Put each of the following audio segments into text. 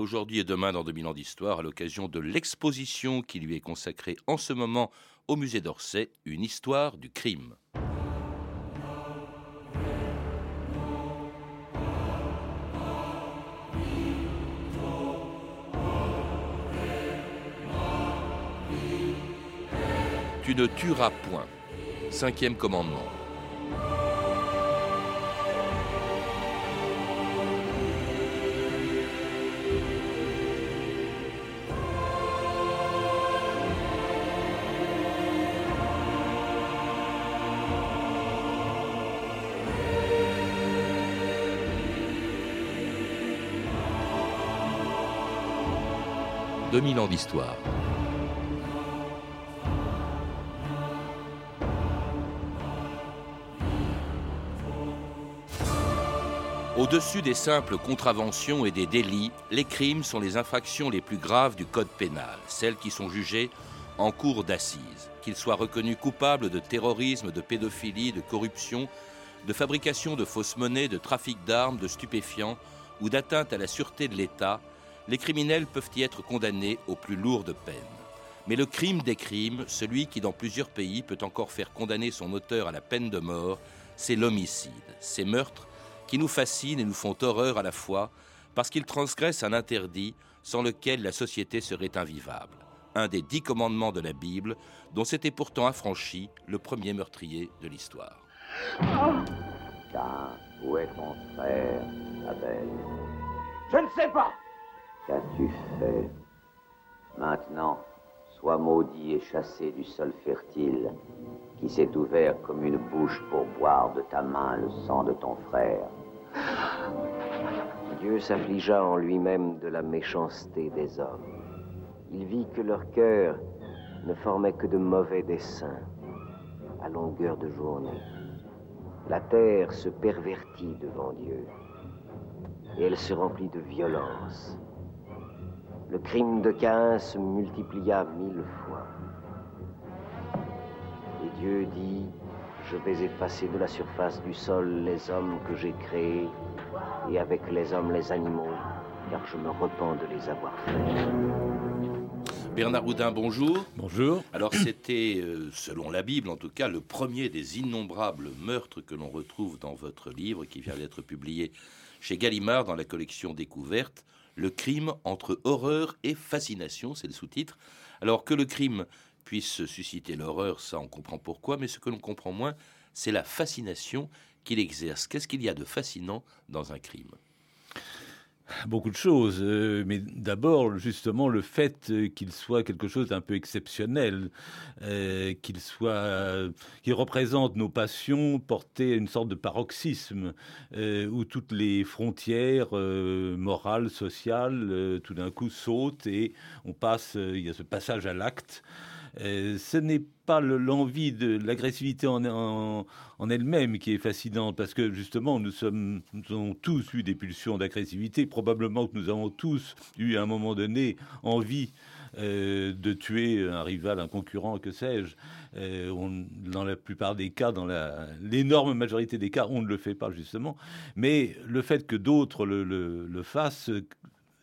Aujourd'hui et demain dans 2000 ans d'histoire, à l'occasion de l'exposition qui lui est consacrée en ce moment au musée d'Orsay, une histoire du crime. Tu ne tueras point. Cinquième commandement. 2000 ans d'histoire. Au-dessus des simples contraventions et des délits, les crimes sont les infractions les plus graves du Code pénal, celles qui sont jugées en cours d'assises. Qu'ils soient reconnus coupables de terrorisme, de pédophilie, de corruption, de fabrication de fausses monnaies, de trafic d'armes, de stupéfiants ou d'atteinte à la sûreté de l'État, les criminels peuvent y être condamnés aux plus lourdes peines. Mais le crime des crimes, celui qui dans plusieurs pays peut encore faire condamner son auteur à la peine de mort, c'est l'homicide, ces meurtres qui nous fascinent et nous font horreur à la fois parce qu'ils transgressent un interdit sans lequel la société serait invivable. Un des dix commandements de la Bible dont s'était pourtant affranchi le premier meurtrier de l'histoire. où est ton frère, Je ne sais pas Qu'as-tu fait Maintenant, sois maudit et chassé du sol fertile qui s'est ouvert comme une bouche pour boire de ta main le sang de ton frère. Dieu s'affligea en lui-même de la méchanceté des hommes. Il vit que leur cœur ne formait que de mauvais desseins à longueur de journée. La terre se pervertit devant Dieu et elle se remplit de violence. Le crime de Caïn se multiplia mille fois. Et Dieu dit, je vais effacer de la surface du sol les hommes que j'ai créés, et avec les hommes les animaux, car je me repens de les avoir faits. Bernard Houdin, bonjour. Bonjour. Alors c'était, euh, selon la Bible en tout cas, le premier des innombrables meurtres que l'on retrouve dans votre livre qui vient d'être publié chez Gallimard dans la collection Découverte. Le crime entre horreur et fascination, c'est le sous-titre. Alors que le crime puisse susciter l'horreur, ça on comprend pourquoi, mais ce que l'on comprend moins, c'est la fascination qu'il exerce. Qu'est-ce qu'il y a de fascinant dans un crime? Beaucoup de choses, euh, mais d'abord justement le fait euh, qu'il soit quelque chose d'un peu exceptionnel, euh, qu'il soit, qu'il représente nos passions portées à une sorte de paroxysme où toutes les frontières morales, sociales, tout d'un coup sautent et on passe, il y a ce passage à l'acte. Ce n'est pas l'envie de l'agressivité en, elle-même qui est fascinante, parce que justement, nous, sommes, nous avons tous eu des pulsions d'agressivité. Probablement que nous avons tous eu à un moment donné envie euh, de tuer un rival, un concurrent, que sais-je. Euh, dans la plupart des cas, dans l'énorme majorité des cas, on ne le fait pas justement. Mais le fait que d'autres le, fassent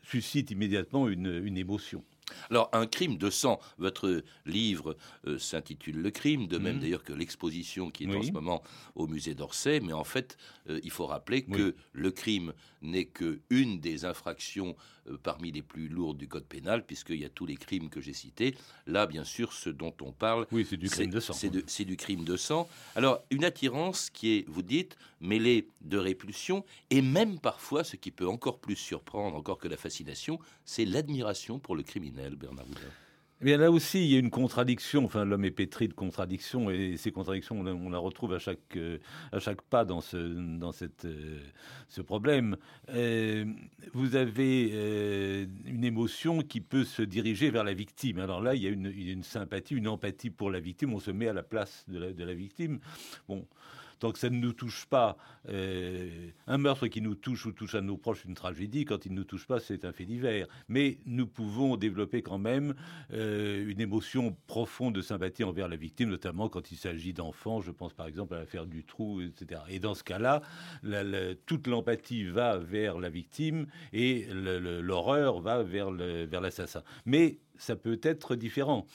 suscite immédiatement une émotion. Alors, un crime de sang, votre livre euh, s'intitule Le crime, de même mhm. d'ailleurs que l'exposition qui est en ce moment au musée d'Orsay, mais en fait, euh, il faut rappeler que le crime n'est qu'une des infractions euh, parmi les plus lourdes du code pénal, puisqu'il y a tous les crimes que j'ai cités. Là, bien sûr, ce dont on parle, oui, c'est du crime de sang. C'est du crime de sang. Alors, une attirance qui est, vous dites, mêlée de répulsion, et même parfois, ce qui peut encore plus surprendre, encore que la fascination, c'est l'admiration pour le criminel, Eh bien là aussi, il y a une contradiction. Enfin, l'homme est pétri de contradictions et ces contradictions, on, la retrouve à chaque, euh, à chaque pas dans ce, dans cette, euh, ce problème. Euh, vous avez une émotion qui peut se diriger vers la victime. Alors là, il y a une, une, sympathie, une empathie pour la victime. On se met à la place de la, de la victime. Bon. Tant que ça ne nous touche pas, un meurtre qui nous touche ou touche à nos proches, une tragédie. Quand il ne nous touche pas, c'est un fait divers. Mais nous pouvons développer quand même une émotion profonde de sympathie envers la victime, notamment quand il s'agit d'enfants. Je pense par exemple à l'affaire du trou, etc. Et dans ce cas-là, toute l'empathie va vers la victime et l'horreur va vers l'assassin. Mais ça peut être différent.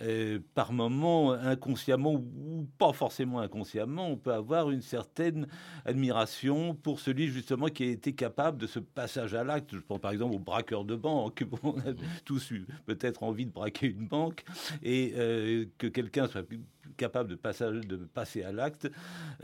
Euh, par moments, inconsciemment ou pas forcément inconsciemment, on peut avoir une certaine admiration pour celui justement qui a été capable de ce passage à l'acte. Je pense par exemple au braqueur de banque. on a tous eu peut-être envie de braquer une banque et euh, que quelqu'un soit capable de, passage, de passer à l'acte,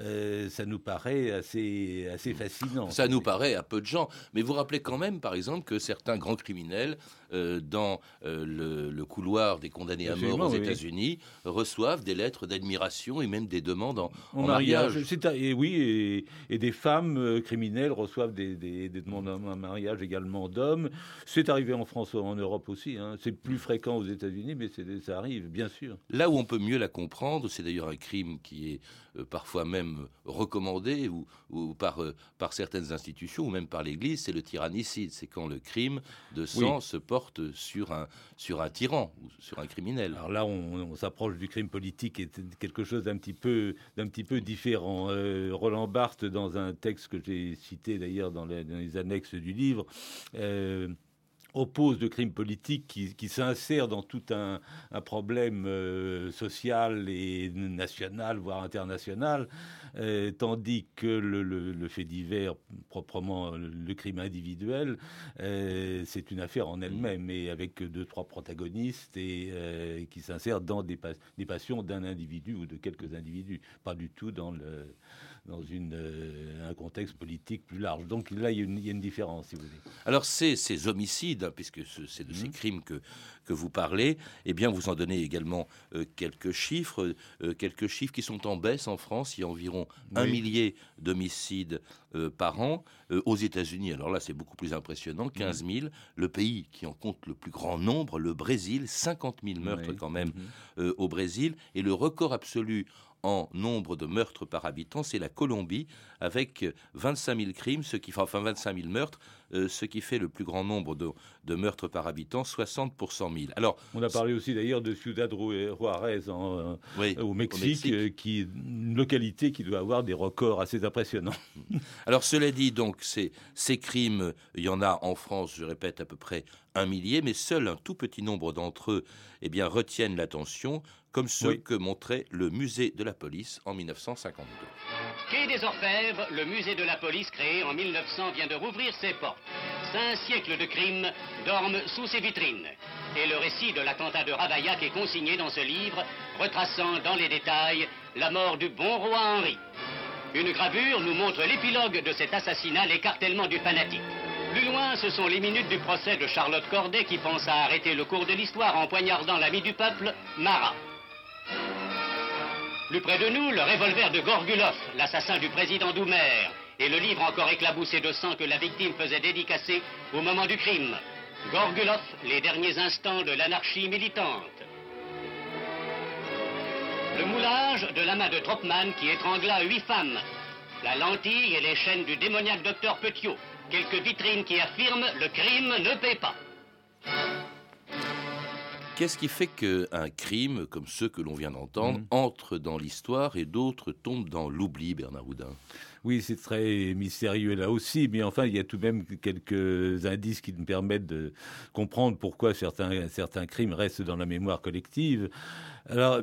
euh, ça nous paraît assez, assez fascinant. Ça nous paraît à peu de gens. Mais vous rappelez quand même, par exemple, que certains grands criminels dans le le, couloir des condamnés à mort aux États-Unis reçoivent des lettres d'admiration et même des demandes en, mariage. Et oui, et, des femmes euh, criminelles reçoivent des, demandes en mariage également d'hommes. C'est arrivé en France, en Europe aussi. Hein. C'est plus fréquent aux États-Unis, mais ça arrive, bien sûr. Là où on peut mieux la comprendre, c'est d'ailleurs un crime qui est euh, parfois même recommandé ou, par, euh, par certaines institutions ou même par l'Église, c'est le tyrannicide. C'est quand le crime de sang se porte sur un, sur un tyran ou sur un criminel. Alors là, on, s'approche du crime politique et quelque chose d'un petit peu, d'un petit peu différent. Euh, Roland Barthes, dans un texte que j'ai cité d'ailleurs dans, les annexes du livre, oppose le crime politique qui, qui s'insère dans tout un, problème euh, social et national, voire international, euh, tandis que le, fait divers, proprement le crime individuel, euh, c'est une affaire en elle-même, et avec deux, trois protagonistes, et qui s'insèrent dans des passions d'un individu ou de quelques individus, pas du tout dans le dans une, euh, un contexte politique plus large. Donc là, il y, a une, il y a une différence, si vous voulez. Alors, ces, ces homicides, puisque c'est de ces mhm. crimes que, que vous parlez, eh bien, vous en donnez également euh, quelques chiffres, euh, quelques chiffres qui sont en baisse en France. Il y a environ un millier d'homicides par an. aux États-Unis, alors là, c'est beaucoup plus impressionnant, 15 000. Le pays qui en compte le plus grand nombre, le Brésil, 50 000 meurtres quand même mhm. au Brésil. Et le record absolu en nombre de meurtres par habitant, c'est la Colombie, avec 25 000 crimes, ce qui fait, enfin 25 000 meurtres, euh, ce qui fait le plus grand nombre de, meurtres par habitant, 60 pour 100 000. Alors, on a parlé aussi d'ailleurs de Ciudad Juarez en, euh, au, Mexique, euh, qui est une localité qui doit avoir des records assez impressionnants. Alors, cela dit, donc, ces, ces crimes, il y en a en France, je répète, à peu près un millier, mais seul un tout petit nombre d'entre eux eh bien, retiennent l'attention, comme ceux que montrait le musée de la police en 1952. Quai des Orfèvres, le musée de la police créé en 1900 vient de rouvrir ses portes? Cinq siècles de crimes dorment sous ses vitrines. Et le récit de l'attentat de Ravaillac est consigné dans ce livre, retraçant dans les détails la mort du bon roi Henri. Une gravure nous montre l'épilogue de cet assassinat, l'écartèlement du fanatique. Plus loin, ce sont les minutes du procès de Charlotte Corday qui pense à arrêter le cours de l'histoire en poignardant l'ami du peuple, Marat. Plus près de nous, le revolver de Gorgulov, l'assassin du président Doumer, et le livre encore éclaboussé de sang que la victime faisait dédicacer au moment du crime. Gorgulov, les derniers instants de l'anarchie militante. Le moulage de la main de Tropman qui étrangla huit femmes. La lentille et les chaînes du démoniaque docteur Petiot. Quelques vitrines qui affirment le crime ne paie pas. Qu'est-ce qui fait qu'un crime, comme ceux que l'on vient d'entendre, mm. entre dans l'histoire et d'autres tombent dans l'oubli, Bernard Houdin? Oui, c'est très mystérieux là aussi, mais enfin, il y a tout de même quelques indices qui nous permettent de comprendre pourquoi certains, certains crimes restent dans la mémoire collective. Alors,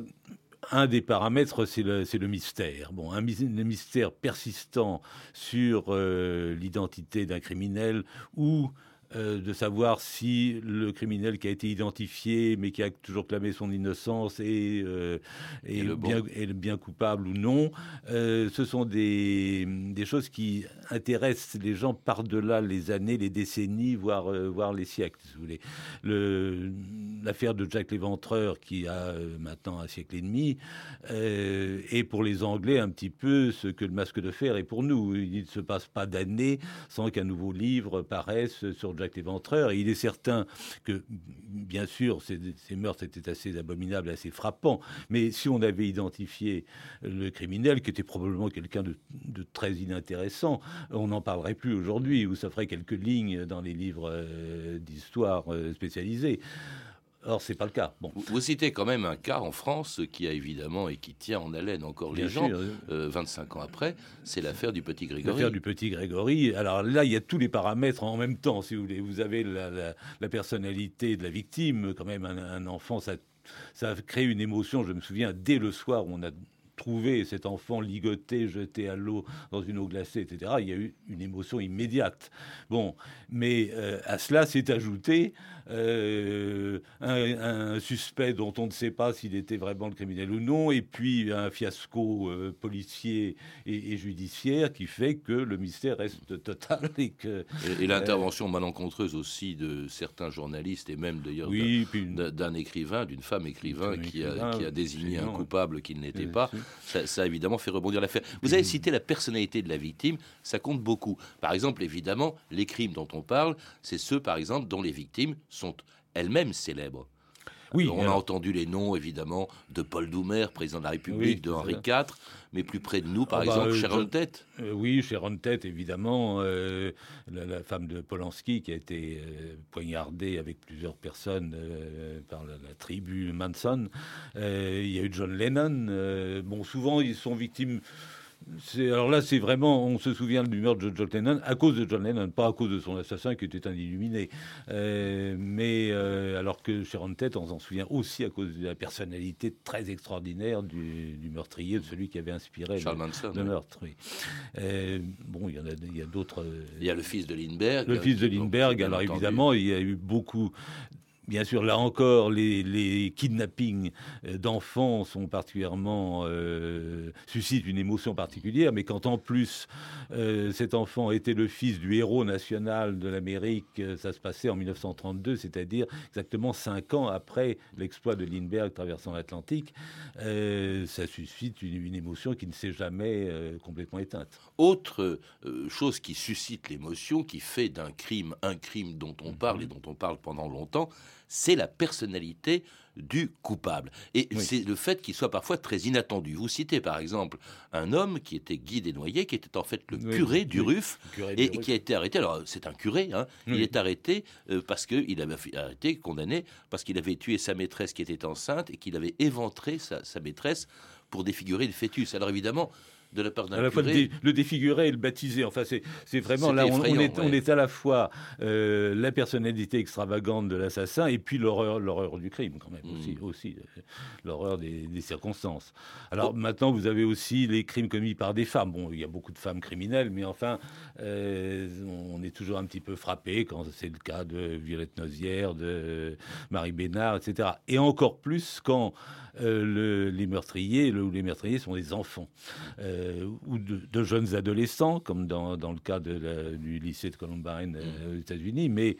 un des paramètres, c'est le, le, mystère. Bon, un, mystère persistant sur euh, l'identité d'un criminel ou euh, de savoir si le criminel qui a été identifié mais qui a toujours clamé son innocence est, euh, est, bien, est, bien, coupable ou non. Euh, ce sont des, des, choses qui intéressent les gens par-delà les années, les décennies, voire, voire les siècles, si vous voulez. L'affaire de Jack l'Éventreur, qui a maintenant un siècle et demi, est pour les Anglais un petit peu ce que le masque de fer est pour nous. Il ne se passe pas d'années sans qu'un nouveau livre paraisse sur Jack l'Éventreur, et il est certain que, bien sûr, ces, meurtres étaient assez abominables, assez frappants, mais si on avait identifié le criminel, qui était probablement quelqu'un de, très inintéressant, on n'en parlerait plus aujourd'hui, ou ça ferait quelques lignes dans les livres euh, d'histoire euh, spécialisés. Or, c'est pas le cas. Bon. Vous, citez quand même un cas en France qui a évidemment et qui tient en haleine encore les gens, 25 ans après, c'est l'affaire du petit Grégory. L'affaire du petit Grégory. Alors là, il y a tous les paramètres en même temps, si vous voulez. Vous avez la, personnalité de la victime, quand même, un, enfant, ça, ça a créé une émotion, je me souviens, dès le soir où on a trouvé cet enfant ligoté, jeté à l'eau dans une eau glacée, etc., il y a eu une émotion immédiate. Bon, mais euh, à cela s'est ajouté euh, un, suspect dont on ne sait pas s'il était vraiment le criminel ou non, et puis un fiasco euh, policier et, judiciaire qui fait que le mystère reste total et que et, l'intervention malencontreuse aussi de certains journalistes et même d'ailleurs d'un écrivain, d'une femme écrivain qui a, qui a, désigné un coupable qu'il n'était pas ça, a évidemment fait rebondir l'affaire. Vous avez cité la personnalité de la victime, ça compte beaucoup. Par exemple, évidemment, les crimes dont on parle, c'est ceux, par exemple, dont les victimes sont elles-mêmes célèbres. Oui, on a entendu les noms, évidemment, de Paul Doumer, président de la République, de Henri IV, mais plus près de nous, par ah bah, exemple, Sharon Tate. Euh, oui, Sharon Tate, évidemment, euh, la, femme de Polanski qui a été euh, poignardée avec plusieurs personnes par la, tribu Manson. il y a eu John Lennon. bon, souvent, ils sont victimes alors là, c'est vraiment, on se souvient du meurtre de John Lennon à cause de John Lennon, pas à cause de son assassin qui était un illuminé. Euh, mais euh, alors que Sharon Tate, on s'en souvient aussi à cause de la personnalité très extraordinaire du, meurtrier, de celui qui avait inspiré le, meurtre. Euh, bon, il y en a, il y a d'autres. Il y a le fils de Lindbergh. Le fils de Lindbergh. Alors évidemment, il y a eu beaucoup Bien sûr, là encore, les, kidnappings euh, d'enfants sont particulièrement euh, suscitent une émotion particulière, mais quand en plus euh, cet enfant était le fils du héros national de l'Amérique, ça se passait en 1932, c'est-à-dire exactement cinq ans après l'exploit de Lindbergh traversant l'Atlantique, ça suscite une, émotion qui ne s'est jamais complètement éteinte. Autre chose qui suscite l'émotion, qui fait d'un crime un crime dont on parle et dont on parle pendant longtemps, c'est la personnalité du coupable. Et c'est le fait qu'il soit parfois très inattendu. Vous citez par exemple un homme qui était Guy Desnoyers, qui était en fait le curé du RUF, et qui a été arrêté. Alors c'est un curé, hein, il est arrêté euh, parce qu'il avait arrêté, condamné, parce qu'il avait tué sa maîtresse qui était enceinte et qu'il avait éventré sa, sa maîtresse pour défigurer le fœtus. Alors évidemment, de la part d'un À la fois le, défigurer et le baptiser. Enfin, c'est vraiment là, on, est, on, est, à la fois euh, la personnalité extravagante de l'assassin et puis l'horreur, l'horreur du crime quand même aussi, hmm. aussi euh, l'horreur des, circonstances. Alors maintenant, vous avez aussi les crimes commis par des femmes. Bon, il y a beaucoup de femmes criminelles, mais enfin, euh, on est toujours un petit peu frappé quand c'est le cas de Violette Nozière, de Marie Bénard, etc. Et encore plus quand les meurtriers, le, les meurtriers sont des enfants euh, ou de, jeunes adolescents, comme dans, le cas de du lycée de Columbine euh, aux États-Unis. Mais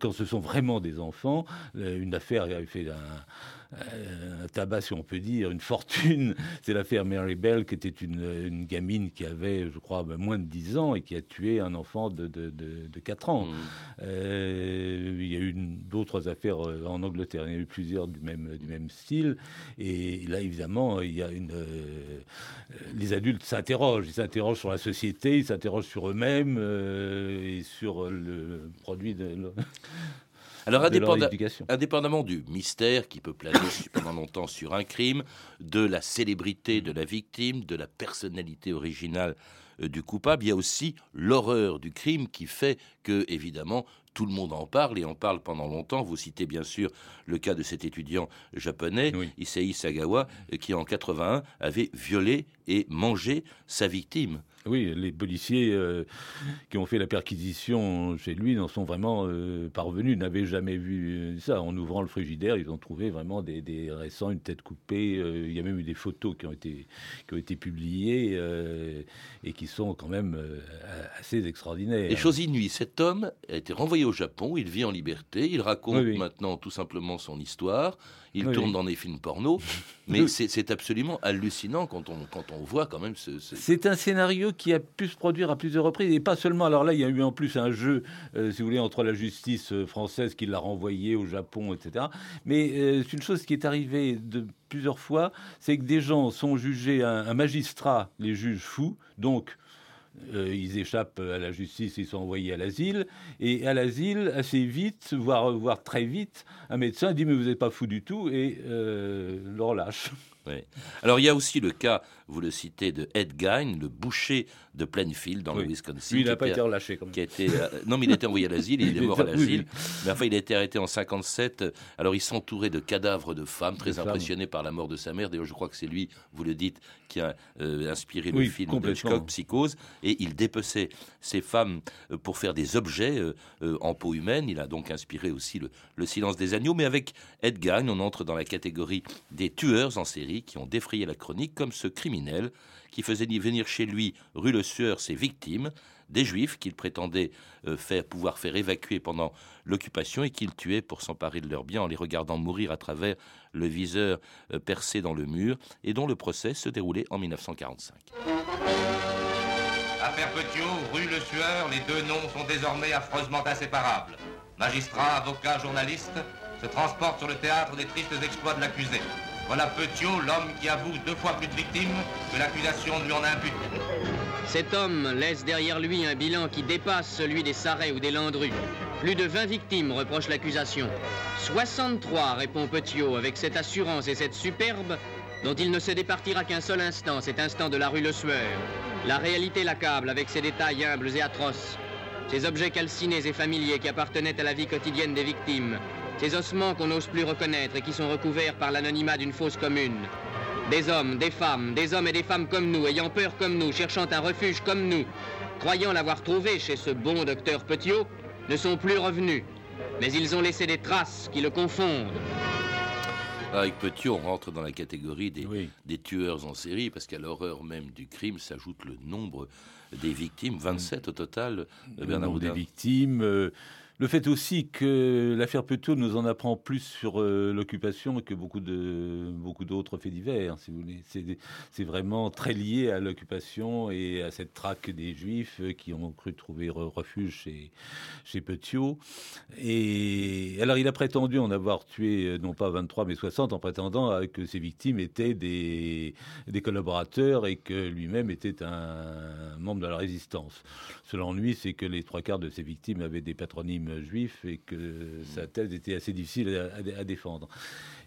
quand ce sont vraiment des enfants, une affaire avait fait un un tabac, si on peut dire, une fortune. C'est l'affaire Mary Bell, qui était une, gamine qui avait, je crois, ben, moins de 10 ans et qui a tué un enfant de, de, de, 4 ans. Mm. Euh, il y a eu d'autres affaires euh, en Angleterre, il y a eu plusieurs du même, du même style. Et là, évidemment, il y a une. Euh, les adultes s'interrogent. Ils s'interrogent sur la société, ils s'interrogent sur eux-mêmes et sur le produit de. Alors, indépendamment du mystère qui peut planer pendant longtemps sur un crime, de la célébrité de la victime, de la personnalité originale euh, du coupable, il y a aussi l'horreur du crime qui fait que, évidemment, tout le monde en parle et en parle pendant longtemps. Vous citez bien sûr le cas de cet étudiant japonais, Issei Sagawa, qui en 81 avait violé et mangé sa victime. Oui, les policiers euh, qui ont fait la perquisition chez lui n'en sont vraiment euh, parvenus, n'avaient jamais vu ça. En ouvrant le frigidaire, ils ont trouvé vraiment des, des récents, une tête coupée. Euh, il y a même eu des photos qui ont été, qui ont été publiées et qui sont quand même assez extraordinaires. Et chose inouïe, cet homme a été renvoyé au Japon, il vit en liberté, il raconte maintenant tout simplement son histoire, il tourne dans des films porno, mais c'est absolument hallucinant quand on, quand on voit quand même ce... C'est un scénario qui a pu se produire à plusieurs reprises, et pas seulement, alors là il y a eu en plus un jeu, euh, si vous voulez, entre la justice euh, française qui l'a renvoyé au Japon, etc. Mais euh, c'est une chose qui est arrivée de plusieurs fois, c'est que des gens sont jugés, un, un magistrat les juge fous, donc euh, ils échappent à la justice, ils sont envoyés à l'asile. Et à l'asile, assez vite, voire, voire très vite, un médecin dit Mais vous n'êtes pas fou du tout et euh, le relâche. Alors il y a aussi le cas, vous le citez, de Ed Gein, le boucher de Plainfield dans le Wisconsin. Lui, il n'a pas été relâché. Qui a été, euh, non, mais il a été envoyé à l'asile, il, est mort à l'asile. Mais enfin, il a été arrêté en 57. Alors il s'entourait de cadavres de femmes, très impressionné par la mort de sa mère. D'ailleurs, je crois que c'est lui, vous le dites, qui a euh, inspiré le film de Hitchcock, Psychose. Et il dépeçait ces femmes euh, pour faire des objets en peau humaine. Il a donc inspiré aussi le, le silence des agneaux. Mais avec Ed Gein, on entre dans la catégorie des tueurs en série qui ont défrayé la chronique, comme ce criminel qui faisait venir chez lui, rue Le Sueur, ses victimes, des juifs qu'il prétendait euh, faire, pouvoir faire évacuer pendant l'occupation et qu'il tuait pour s'emparer de leurs biens en les regardant mourir à travers le viseur euh, percé dans le mur et dont le procès se déroulait en 1945. Affaire Petiot, rue Le Sueur, les deux noms sont désormais affreusement inséparables. Magistrats, avocats, journalistes se transportent sur le théâtre des tristes exploits de l'accusé. Voilà Petiot, l'homme qui avoue deux fois plus de victimes que l'accusation lui en impute. Cet homme laisse derrière lui un bilan qui dépasse celui des Sarrets ou des Landru. Plus de 20 victimes, reproche l'accusation. 63, répond Petiot, avec cette assurance et cette superbe dont il ne se départira qu'un seul instant, cet instant de la rue Le Sueur. La réalité l'accable avec ses détails humbles et atroces. Ces objets calcinés et familiers qui appartenaient à la vie quotidienne des victimes, ces ossements qu'on n'ose plus reconnaître et qui sont recouverts par l'anonymat d'une fosse commune. Des hommes, des femmes, des hommes et des femmes comme nous, ayant peur comme nous, cherchant un refuge comme nous, croyant l'avoir trouvé chez ce bon docteur Petiot, ne sont plus revenus. Mais ils ont laissé des traces qui le confondent. Avec Petiot, on rentre dans la catégorie des, des tueurs en série, parce qu'à l'horreur même du crime s'ajoute le nombre des victimes, 27 au total, Bernard Des victimes, euh, le fait aussi que l'affaire Petiot nous en apprend plus sur euh, l'occupation que beaucoup de beaucoup d'autres faits divers. C'est vraiment très lié à l'occupation et à cette traque des Juifs euh, qui ont cru trouver refuge chez chez Petiot. Et alors il a prétendu en avoir tué euh, non pas 23 mais 60 en prétendant que ses victimes étaient des des collaborateurs et que lui-même était un membre de la résistance. Selon lui, c'est que les trois quarts de ses victimes avaient des patronymes juif et que sa thèse était assez difficile à, défendre.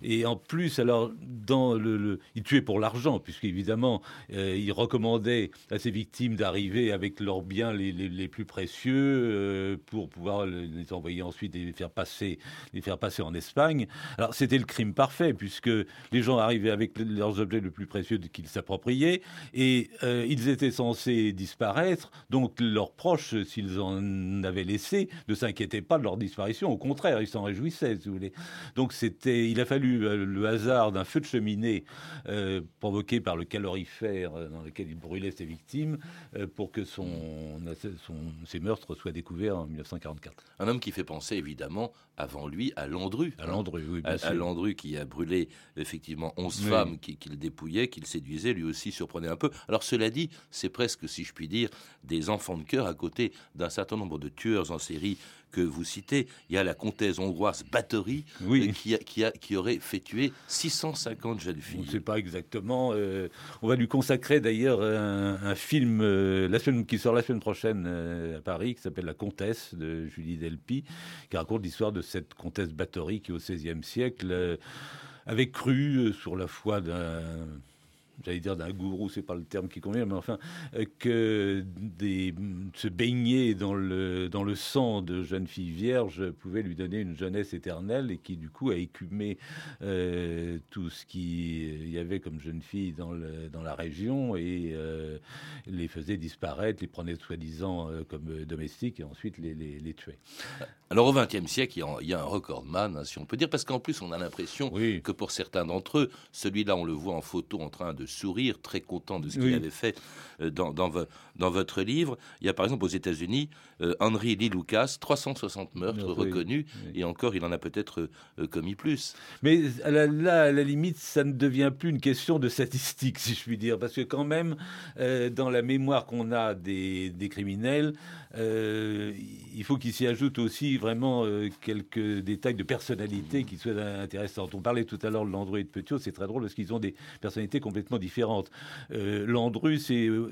Et en plus, alors, dans le, il tuait pour l'argent, puisqu'évidemment, euh, il recommandait à ses victimes d'arriver avec leurs biens les, les, plus précieux euh, pour pouvoir les envoyer ensuite et les faire passer, les faire passer en Espagne. Alors, c'était le crime parfait, puisque les gens arrivaient avec leurs objets les plus précieux qu'ils s'appropriaient et euh, ils étaient censés disparaître. Donc, leurs proches, s'ils en avaient laissé, ne s'inquiétaient pas de leur disparition. Au contraire, ils s'en réjouissaient, si vous voulez. Donc, c'était, il a fallu euh, le hasard d'un feu de cheminée euh, provoqué par le calorifère euh, dans lequel il brûlait ses victimes pour que son, ses meurtres soient découverts en 1944. Un homme qui fait penser évidemment avant lui à Landru. À Landru, oui. Bien à, Landru qui a brûlé effectivement 11 femmes qu'il dépouillait, qu'il séduisait, lui aussi surprenait un peu. Alors cela dit, c'est presque, si je puis dire, des enfants de cœur à côté d'un certain nombre de tueurs en série que vous citez, il y a la comtesse hongroise Bathory euh, qui, a, qui, a, qui, aurait fait tuer 650 jeunes filles. On ne sait pas exactement. Euh, on va lui consacrer d'ailleurs un, film euh, la semaine, qui sort la semaine prochaine à Paris, qui s'appelle La Comtesse de Julie Delpy, qui raconte l'histoire de cette comtesse Bathory qui, au XVIe siècle, avait cru sur la foi d'un j'allais dire d'un gourou, c'est pas le terme qui convient, mais enfin, euh, que des, se baigner dans le, dans le sang de jeunes filles vierges pouvait lui donner une jeunesse éternelle et qui, du coup, a écumé euh, tout ce qu'il y avait comme jeunes filles dans, le, dans la région et euh, les faisait disparaître, les prenait soi-disant comme domestiques et ensuite les, les, les tuait. Alors au XXe siècle, il y a un recordman, hein, si on peut dire, parce qu'en plus on a l'impression que pour certains d'entre eux, celui-là on le voit en photo en train de sourire, très content de ce qu'il avait fait dans, dans, dans, votre livre. Il y a par exemple aux États-Unis Henry Lee Lucas, 360 meurtres reconnus, et encore il en a peut-être commis plus. Mais là, à la limite, ça ne devient plus une question de statistique, si je puis dire, parce que quand même, dans la mémoire qu'on a des, des criminels, il faut qu'il s'y ajoute aussi vraiment quelques détails de personnalité qui soient intéressantes. On parlait tout à l'heure de Landru et de Petiot, c'est très drôle parce qu'ils ont des personnalités complètement différentes. Euh, Landru, c'est le,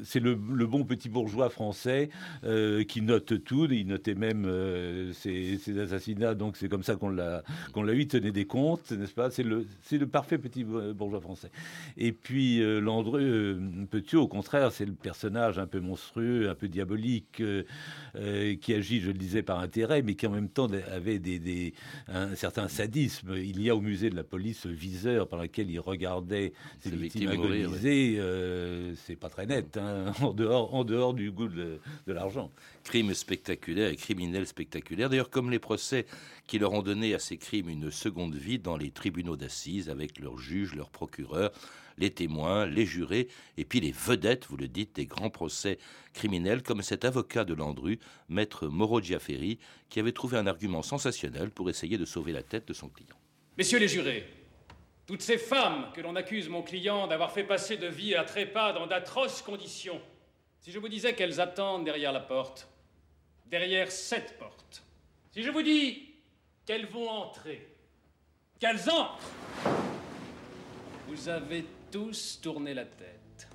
le, bon petit bourgeois français euh, qui note tout. Il notait même euh, ses, assassinats, donc c'est comme ça qu'on l'a qu'on l'a eu. tenait des comptes, n'est-ce pas? C'est le, le parfait petit bourgeois français. Et puis Landru, Petiot, au contraire, c'est le personnage un peu monstrueux, un peu diabolique, qui agit, je le disais, par intérêt, mais qui en même temps avait des, des un certain sadisme. Il y a au musée de la police viseur par lequel il regardait ses victimes, agonisées. Euh, c'est pas très net, hein, en, dehors, en dehors du goût de, l'argent. Crimes spectaculaires et criminels spectaculaires. D'ailleurs, comme les procès qui leur ont donné à ces crimes une seconde vie dans les tribunaux d'assises avec leurs juges, leurs procureurs, les témoins, les jurés, et puis les vedettes, vous le dites, des grands procès criminels, comme cet avocat de Landru, maître Moro Giaferi, qui avait trouvé un argument sensationnel pour essayer de sauver la tête de son client. Messieurs les jurés, toutes ces femmes que l'on accuse mon client d'avoir fait passer de vie à trépas dans d'atroces conditions, si je vous disais qu'elles attendent derrière la porte, derrière cette porte, si je vous dis qu'elles vont entrer, qu'elles entrent, vous avez tous tourné la tête.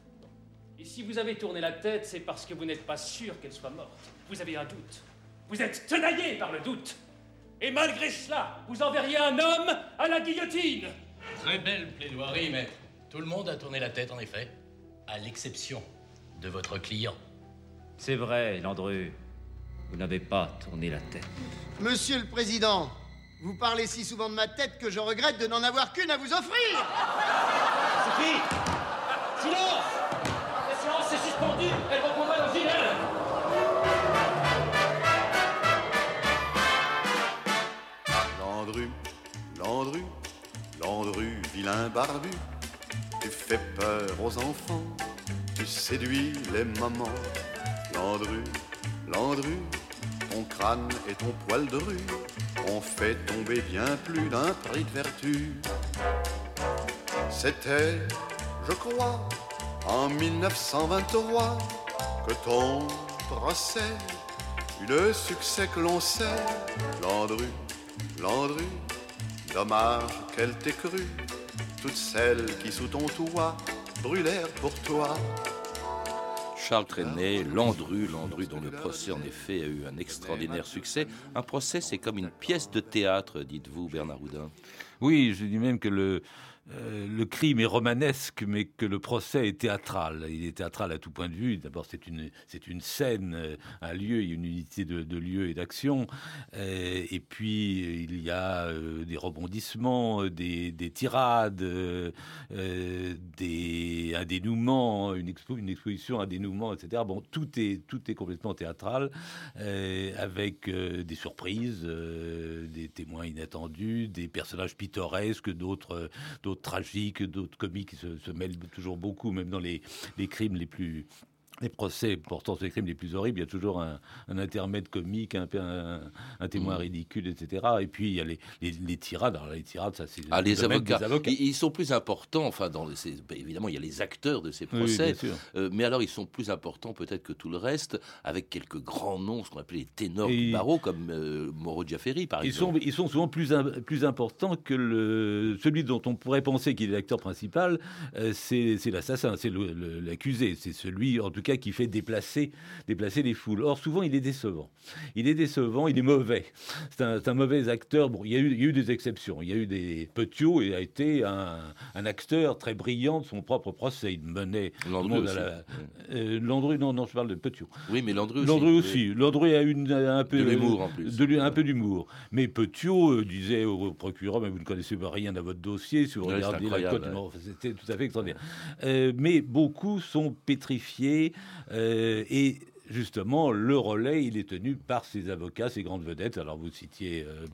Et si vous avez tourné la tête, c'est parce que vous n'êtes pas sûr qu'elle soit morte. Vous avez un doute. Vous êtes tenaillé par le doute. Et malgré cela, vous enverriez un homme à la guillotine. Très belle plaidoirie, mais tout le monde a tourné la tête, en effet. À l'exception de votre client. C'est vrai, Landru. Vous n'avez pas tourné la tête. Monsieur le Président, vous parlez si souvent de ma tête que je regrette de n'en avoir qu'une à vous offrir. Sophie Silence La séance est suspendue, elle reprendra dans une heure. Landru, Landru, Landru, vilain barbu, tu fais peur aux enfants, tu séduis les mamans. Landru, Landru, ton crâne et ton poil de rue ont fait tomber bien plus d'un prix de vertu. C'était, je crois, en 1923 que ton procès eut le succès que l'on sait. Landru, Landru, dommage qu'elle t'ait cru. Toutes celles qui sous ton toit brûlèrent pour toi. Charles Trenet, Landru, Landru dont le procès en effet a eu un extraordinaire succès. Un procès, c'est comme une pièce de théâtre, dites-vous, Bernard Houdin. Oui, je dis même que le, euh, crime est romanesque, mais que le procès est théâtral. Il est théâtral à tout point de vue. D'abord, c'est une, c'est une scène, euh, un lieu, une unité de, lieu et d'action. Euh, et puis, il y a des rebondissements, des, tirades, des, un dénouement, une, une exposition, un dénouement, etc. Bon, tout est, tout est complètement théâtral, avec des surprises, des témoins inattendus, des personnages pittoresques, d'autres, tragiques, d'autres comiques qui se, mêlent toujours beaucoup, même dans les, les crimes les plus les procès portant sur les crimes les plus horribles, il y a toujours un, intermède comique, un, un, témoin mm. ridicule, etc. Et puis il y a les, les, tirades. Alors les tirades, ça c'est ah, les avocats. Ils sont plus importants. Enfin, dans ben, évidemment, il y a les acteurs de ces procès, euh, mais alors ils sont plus importants peut-être que tout le reste, avec quelques grands noms, ce qu'on appelait les ténors du barreau, comme euh, Moreau Giaferi, par ils exemple. Sont, ils sont souvent plus, plus importants que le, celui dont on pourrait penser qu'il est l'acteur principal. Euh, c'est l'assassin, c'est l'accusé, c'est celui, en tout cas qui fait déplacer, déplacer les foules. Or, souvent, il est décevant. Il est décevant, il est mauvais. C'est un, mauvais acteur. Bon, il y, a eu, il y, a eu, des exceptions. Il y a eu des Petiot et a été un, un, acteur très brillant de son propre procès. Il menait Landru aussi. Euh, Landru, non, non, je parle de Petiot. Oui, mais Landru aussi. Landru aussi. Landru a eu un peu d'humour en plus. De, un peu d'humour. Mais Petiot euh, disait au procureur, mais vous ne connaissez rien à votre dossier. Si vous regardez la cote, c'était tout à fait extraordinaire. Euh, mais beaucoup sont pétrifiés euh, et justement, le relais, il est tenu par ses avocats, ses grandes vedettes. Alors, vous citiez euh,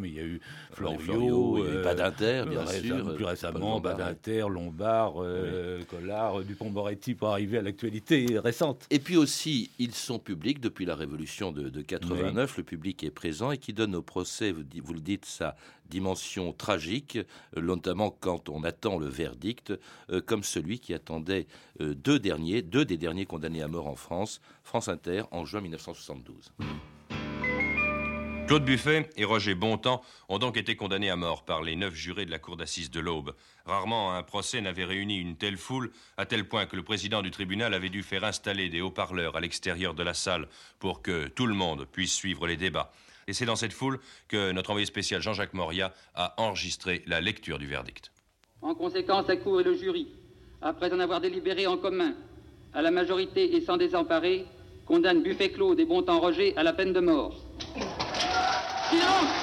mais il y a eu Florio, euh, Badinter, bien sûr. Plus récemment, Badinter, Lombard, euh, Collard, Dupont-Moretti, pour arriver à l'actualité récente. Et puis aussi, ils sont publics depuis la Révolution de, 89. Le public est présent et qui donne au procès, vous, vous le dites, sa dimension tragique, euh, notamment quand on attend le verdict, euh, comme celui qui attendait euh, deux derniers, deux des derniers condamnés à mort en France, France Inter, en juin 1972. Claude Buffet et Roger Bontemps ont donc été condamnés à mort par les neuf jurés de la cour d'assises de l'Aube. Rarement un procès n'avait réuni une telle foule, à tel point que le président du tribunal avait dû faire installer des haut-parleurs à l'extérieur de la salle pour que tout le monde puisse suivre les débats. Et c'est dans cette foule que notre envoyé spécial Jean-Jacques Moria a enregistré la lecture du verdict. En conséquence, la Cour et le jury, après en avoir délibéré en commun, à la majorité et sans désemparer, condamnent Buffet Claude et Bontemps Roger à la peine de mort. Silence!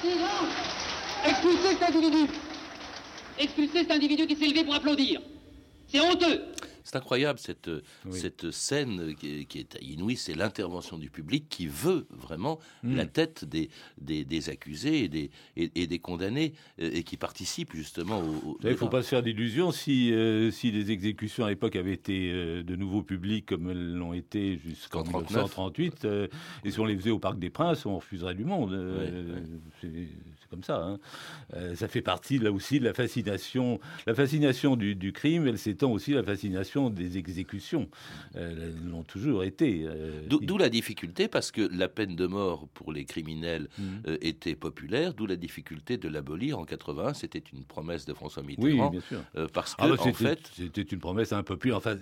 Silence! Expulsez cet individu! Expulsez cet individu qui s'est levé pour applaudir. C'est honteux c'est incroyable cette, cette scène qui, est inouïe, c'est l'intervention du public qui veut vraiment hmm. la tête des, des, accusés et des, et, des condamnés euh, et qui participe justement au... Il ne faut pas se faire d'illusions si, euh, si les exécutions à l'époque avaient été euh, de nouveau publiques comme elles l'ont été jusqu'en 1938 et si on les faisait au Parc des Princes, on refuserait du monde. Comme ça. Hein. ça fait partie là aussi de la fascination, la fascination du, du crime, elle s'étend aussi à la fascination des exécutions. Euh, elles l'ont toujours été. Euh, d'où la difficulté, parce que la peine de mort pour les criminels mmh. euh, était populaire, d'où la difficulté de l'abolir en 80. C'était une promesse de François Mitterrand. Oui, bien sûr. parce ah, que, bah, en fait. C'était une promesse un peu plus. Enfin,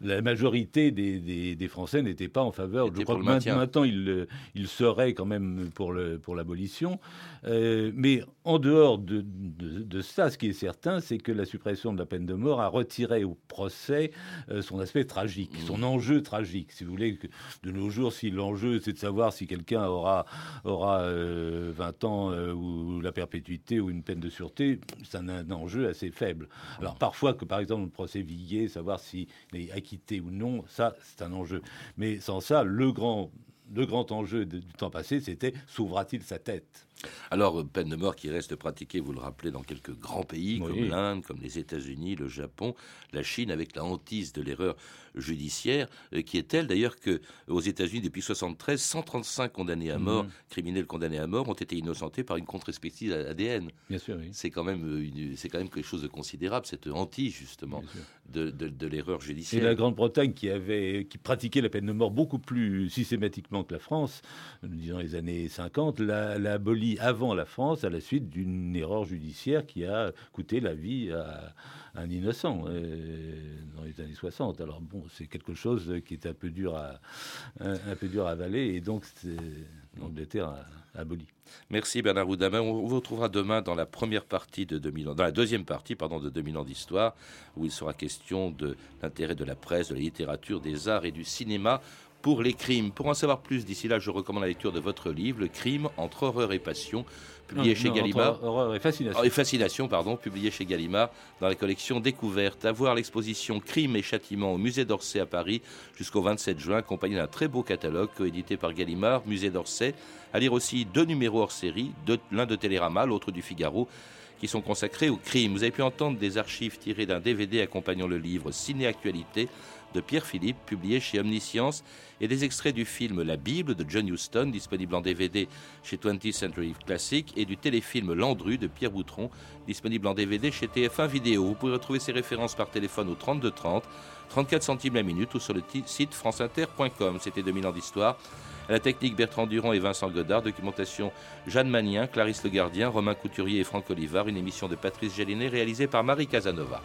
la majorité des, des, Français n'étaient pas en faveur. Je crois que maintenant, ils, il seraient quand même pour l'abolition. Pour mais en dehors de, de, de ça, ce qui est certain, c'est que la suppression de la peine de mort a retiré au procès euh, son aspect tragique, son mmh. enjeu tragique. Si vous voulez, que de nos jours, si l'enjeu c'est de savoir si quelqu'un aura, aura 20 euh, ans euh, ou la perpétuité ou une peine de sûreté, c'est un, enjeu assez faible. Alors parfois que par exemple le procès Viguier, savoir s'il est acquitté ou non, ça c'est un enjeu. Mais sans ça, le grand le grand enjeu du temps passé, c'était sauvera-t-il sa tête? Alors, peine de mort qui reste pratiquée, vous le rappelez, dans quelques grands pays comme l'Inde, comme les États-Unis, le Japon, la Chine, avec la hantise de l'erreur judiciaire, euh, qui est telle d'ailleurs que aux États-Unis, depuis 73, 135 condamnés à mort, mhm. criminels condamnés à mort, ont été innocentés par une contre-expertise ADN. Bien sûr, C'est quand même euh, c'est quand même quelque chose de considérable, cette hantise justement de, de, l'erreur judiciaire. Et la Grande-Bretagne qui avait qui pratiquait la peine de mort beaucoup plus systématiquement que la France, disons les années 50, l'a abolie avant la France à la suite d'une erreur judiciaire qui a coûté la vie à, un innocent euh, dans les années 60. Alors bon, c'est quelque chose qui est un peu dur à, un, peu dur à avaler et donc l'Angleterre a, aboli. Merci Bernard Roudamin. On vous retrouvera demain dans la première partie de 2000 ans, dans la deuxième partie pardon, de 2000 ans d'histoire, où il sera question de l'intérêt de la presse, de la littérature, des arts et du cinéma pour les crimes. Pour en savoir plus, d'ici là, je recommande la lecture de votre livre, Le crime entre horreur et passion, publié chez Gallimard. Horreur et fascination. Oh, et fascination, pardon, publié chez Gallimard dans la collection Découverte. À voir l'exposition Crime et châtiment au musée d'Orsay à Paris jusqu'au 27 juin, accompagné d'un très beau catalogue coédité par Gallimard, musée d'Orsay. À lire aussi deux numéros hors série, l'un de Télérama, l'autre du Figaro qui sont consacrés au crime. Vous avez pu entendre des archives tirées d'un DVD accompagnant le livre Ciné Actualité de Pierre Philippe, publié chez Omniscience, et des extraits du film La Bible de John Huston, disponible en DVD chez 20th Century Classic, et du téléfilm Landru de Pierre Boutron, disponible en DVD chez TF1 Vidéo. Vous pouvez retrouver ces références par téléphone au 32 30, 34 centimes la minute ou sur le site franceinter.com. C'était 2000 ans d'histoire. À la technique Bertrand Durand et Vincent Godard, documentation Jeanne Magnien, Clarisse Le Gardien, Romain Couturier et Franck Olivard, une émission de Patrice Gélinet réalisée par Marie Casanova.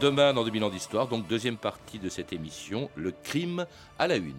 Demain, dans 2000 ans d'histoire, donc deuxième partie de cette émission, le crime à la une.